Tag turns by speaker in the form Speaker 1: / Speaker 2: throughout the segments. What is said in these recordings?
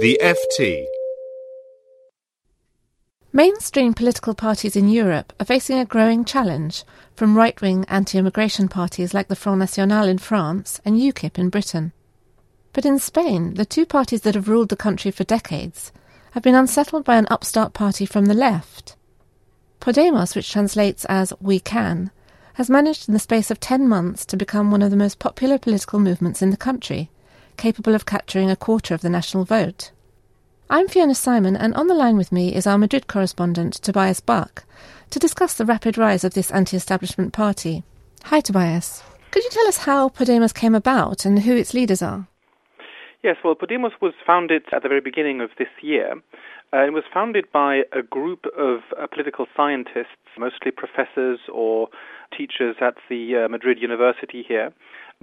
Speaker 1: The FT.
Speaker 2: Mainstream political parties in Europe are facing a growing challenge from right wing anti immigration parties like the Front National in France and UKIP in Britain. But in Spain, the two parties that have ruled the country for decades have been unsettled by an upstart party from the left. Podemos, which translates as We Can, has managed in the space of 10 months to become one of the most popular political movements in the country, capable of capturing a quarter of the national vote. I'm Fiona Symon, and on the line with me is our Madrid correspondent, Tobias Buck, to discuss the rapid rise of this anti establishment party. Hi, Tobias. Could you tell us how Podemos came about and who its leaders are?
Speaker 3: Yes, well, Podemos was founded at the very beginning of this year. Uh, it was founded by a group of uh, political scientists, mostly professors or teachers at the uh, Madrid University here.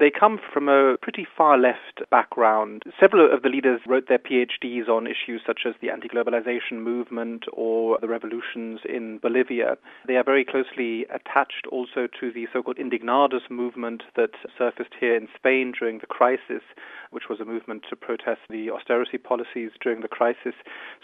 Speaker 3: They come from a pretty far left background. Several of the leaders wrote their PhDs on issues such as the anti globalization movement or the revolutions in Bolivia. They are very closely attached also to the so called Indignados movement that surfaced here in Spain during the crisis, which was a movement to protest the austerity policies during the crisis.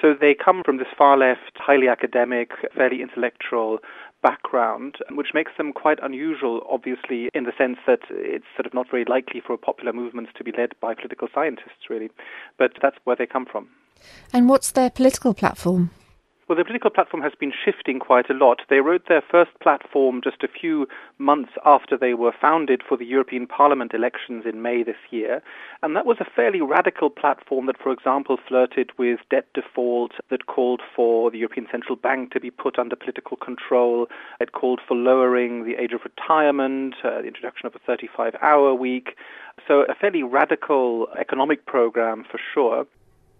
Speaker 3: So they come from this far left, highly academic, fairly intellectual background, which makes them quite unusual, obviously, in the sense that it's sort of not very likely for popular movements to be led by political scientists, really. But that's where they come from.
Speaker 2: And what's their political platform?
Speaker 3: Well, the political platform has been shifting quite a lot. They wrote their first platform just a few months after they were founded for the European Parliament elections in May this year. And that was a fairly radical platform that, for example, flirted with debt default, that called for the European Central Bank to be put under political control. It called for lowering the age of retirement, uh, the introduction of a 35 hour week. So, a fairly radical economic program for sure.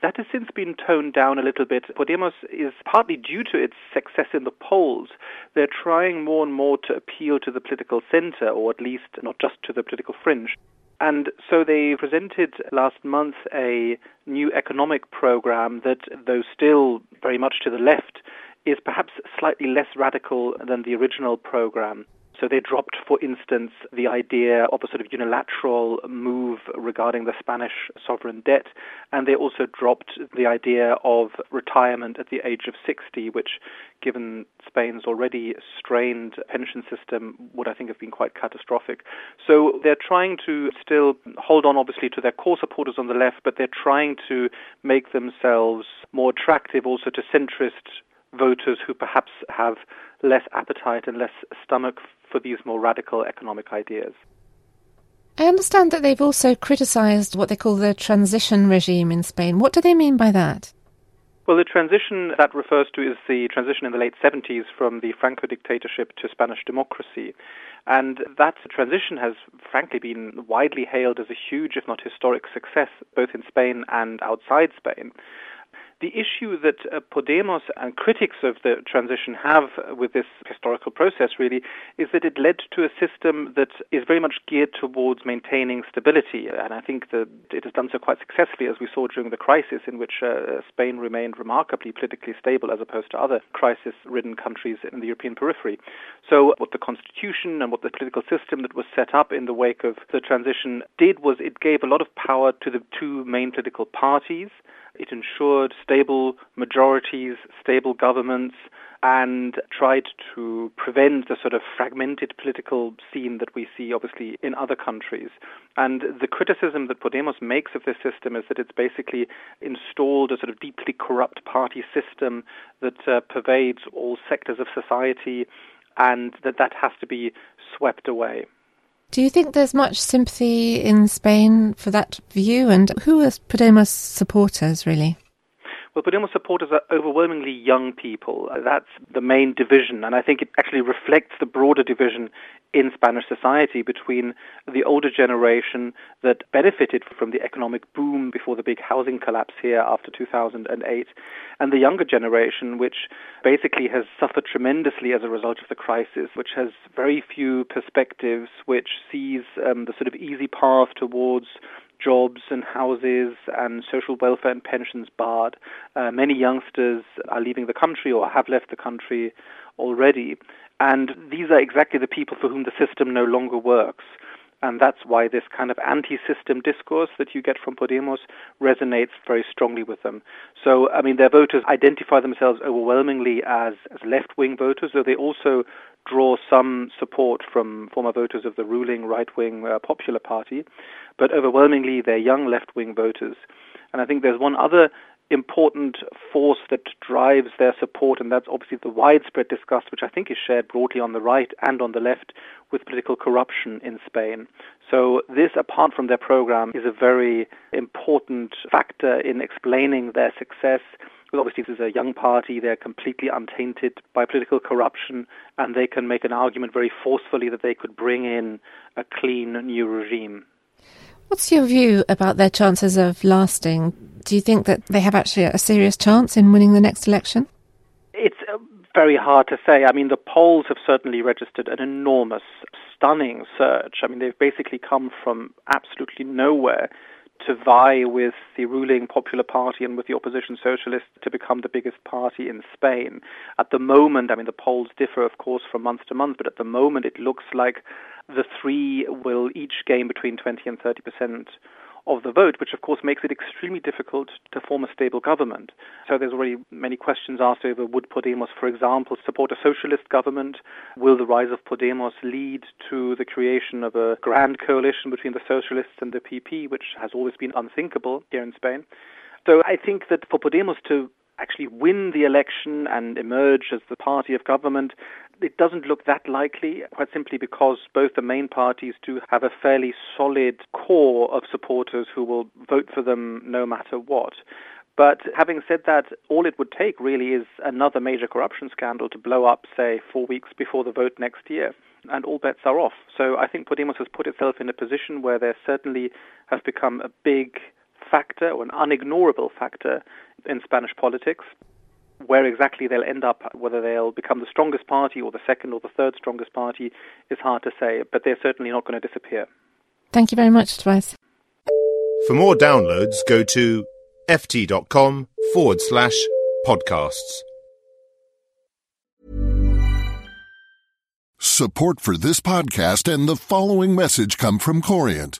Speaker 3: That has since been toned down a little bit. Podemos is partly due to its success in the polls. They're trying more and more to appeal to the political center, or at least not just to the political fringe. And so they presented last month a new economic program that, though still very much to the left, is perhaps slightly less radical than the original program. So they dropped, for instance, the idea of a sort of unilateral move regarding the Spanish sovereign debt, and they also dropped the idea of retirement at the age of 60, which, given Spain's already strained pension system, would I think have been quite catastrophic. So they're trying to still hold on, obviously, to their core supporters on the left, but they're trying to make themselves more attractive also to centrist voters who perhaps have less appetite and less stomach for these more radical economic ideas.
Speaker 2: I understand that they've also criticised what they call the transition regime in Spain. What do they mean by that?
Speaker 3: Well, the transition that refers to is the transition in the late 70s from the Franco dictatorship to Spanish democracy. And that transition has frankly been widely hailed as a huge, if not historic, success, both in Spain and outside Spain. The issue that uh, Podemos and critics of the transition have with this historical process really is that it led to a system that is very much geared towards maintaining stability. And I think that it has done so quite successfully, as we saw during the crisis, in which uh, Spain remained remarkably politically stable as opposed to other crisis ridden countries in the European periphery. So, what the constitution and what the political system that was set up in the wake of the transition did was it gave a lot of power to the two main political parties. It ensured stable majorities, stable governments, and tried to prevent the sort of fragmented political scene that we see obviously in other countries. And the criticism that Podemos makes of this system is that it's basically installed a sort of deeply corrupt party system that uh, pervades all sectors of society and that that has to be swept away.
Speaker 2: Do you think there's much sympathy in Spain for that view? And who are Podemos supporters, really?
Speaker 3: Well, Podemos supporters are overwhelmingly young people. That's the main division, and I think it actually reflects the broader division in Spanish society between the older generation that benefited from the economic boom before the big housing collapse here after 2008, and the younger generation, which basically has suffered tremendously as a result of the crisis, which has very few perspectives, which sees um, the sort of easy path towards jobs and houses and social welfare and pensions barred. Uh, many youngsters are leaving the country or have left the country already. And these are exactly the people for whom the system no longer works. And that's why this kind of anti-system discourse that you get from Podemos resonates very strongly with them. So, I mean, their voters identify themselves overwhelmingly as, as left-wing voters, though they also draw some support from former voters of the ruling right-wing uh, Popular Party. But overwhelmingly, they're young left-wing voters. And I think there's one other important force that drives their support, and that's obviously the widespread disgust, which I think is shared broadly on the right and on the left, with political corruption in Spain. So, this, apart from their program, is a very important factor in explaining their success. Well, obviously, this is a young party. They're completely untainted by political corruption, and they can make an argument very forcefully that they could bring in a clean new regime.
Speaker 2: What's your view about their chances of lasting? Do you think that they have actually a serious chance in winning the next election?
Speaker 3: It's uh, very hard to say. I mean, the polls have certainly registered an enormous, stunning surge. I mean, they've basically come from absolutely nowhere to vie with the ruling Popular Party and with the opposition Socialists to become the biggest party in Spain. At the moment, I mean, the polls differ, of course, from month to month, but at the moment it looks like the three will each gain between 20 and 30 percent of the vote, which of course makes it extremely difficult to form a stable government. So there's already many questions asked over would Podemos, for example, support a socialist government? Will the rise of Podemos lead to the creation of a grand coalition between the socialists and the PP, which has always been unthinkable here in Spain? So I think that for Podemos to actually win the election and emerge as the party of government, it doesn't look that likely, quite simply because both the main parties do have a fairly solid core of supporters who will vote for them no matter what. But having said that, all it would take really is another major corruption scandal to blow up, say, four weeks before the vote next year, and all bets are off. So I think Podemos has put itself in a position where they certainly have become a big factor or an unignorable factor in Spanish politics. Where exactly they'll end up, whether they'll become the strongest party or the second or the third strongest party, is hard to say, but they're certainly not going to disappear.
Speaker 2: Thank you very much, Tobias.
Speaker 1: For more downloads, go to ft.com forward slash podcasts.
Speaker 4: Support for this podcast and the following message come from Corient.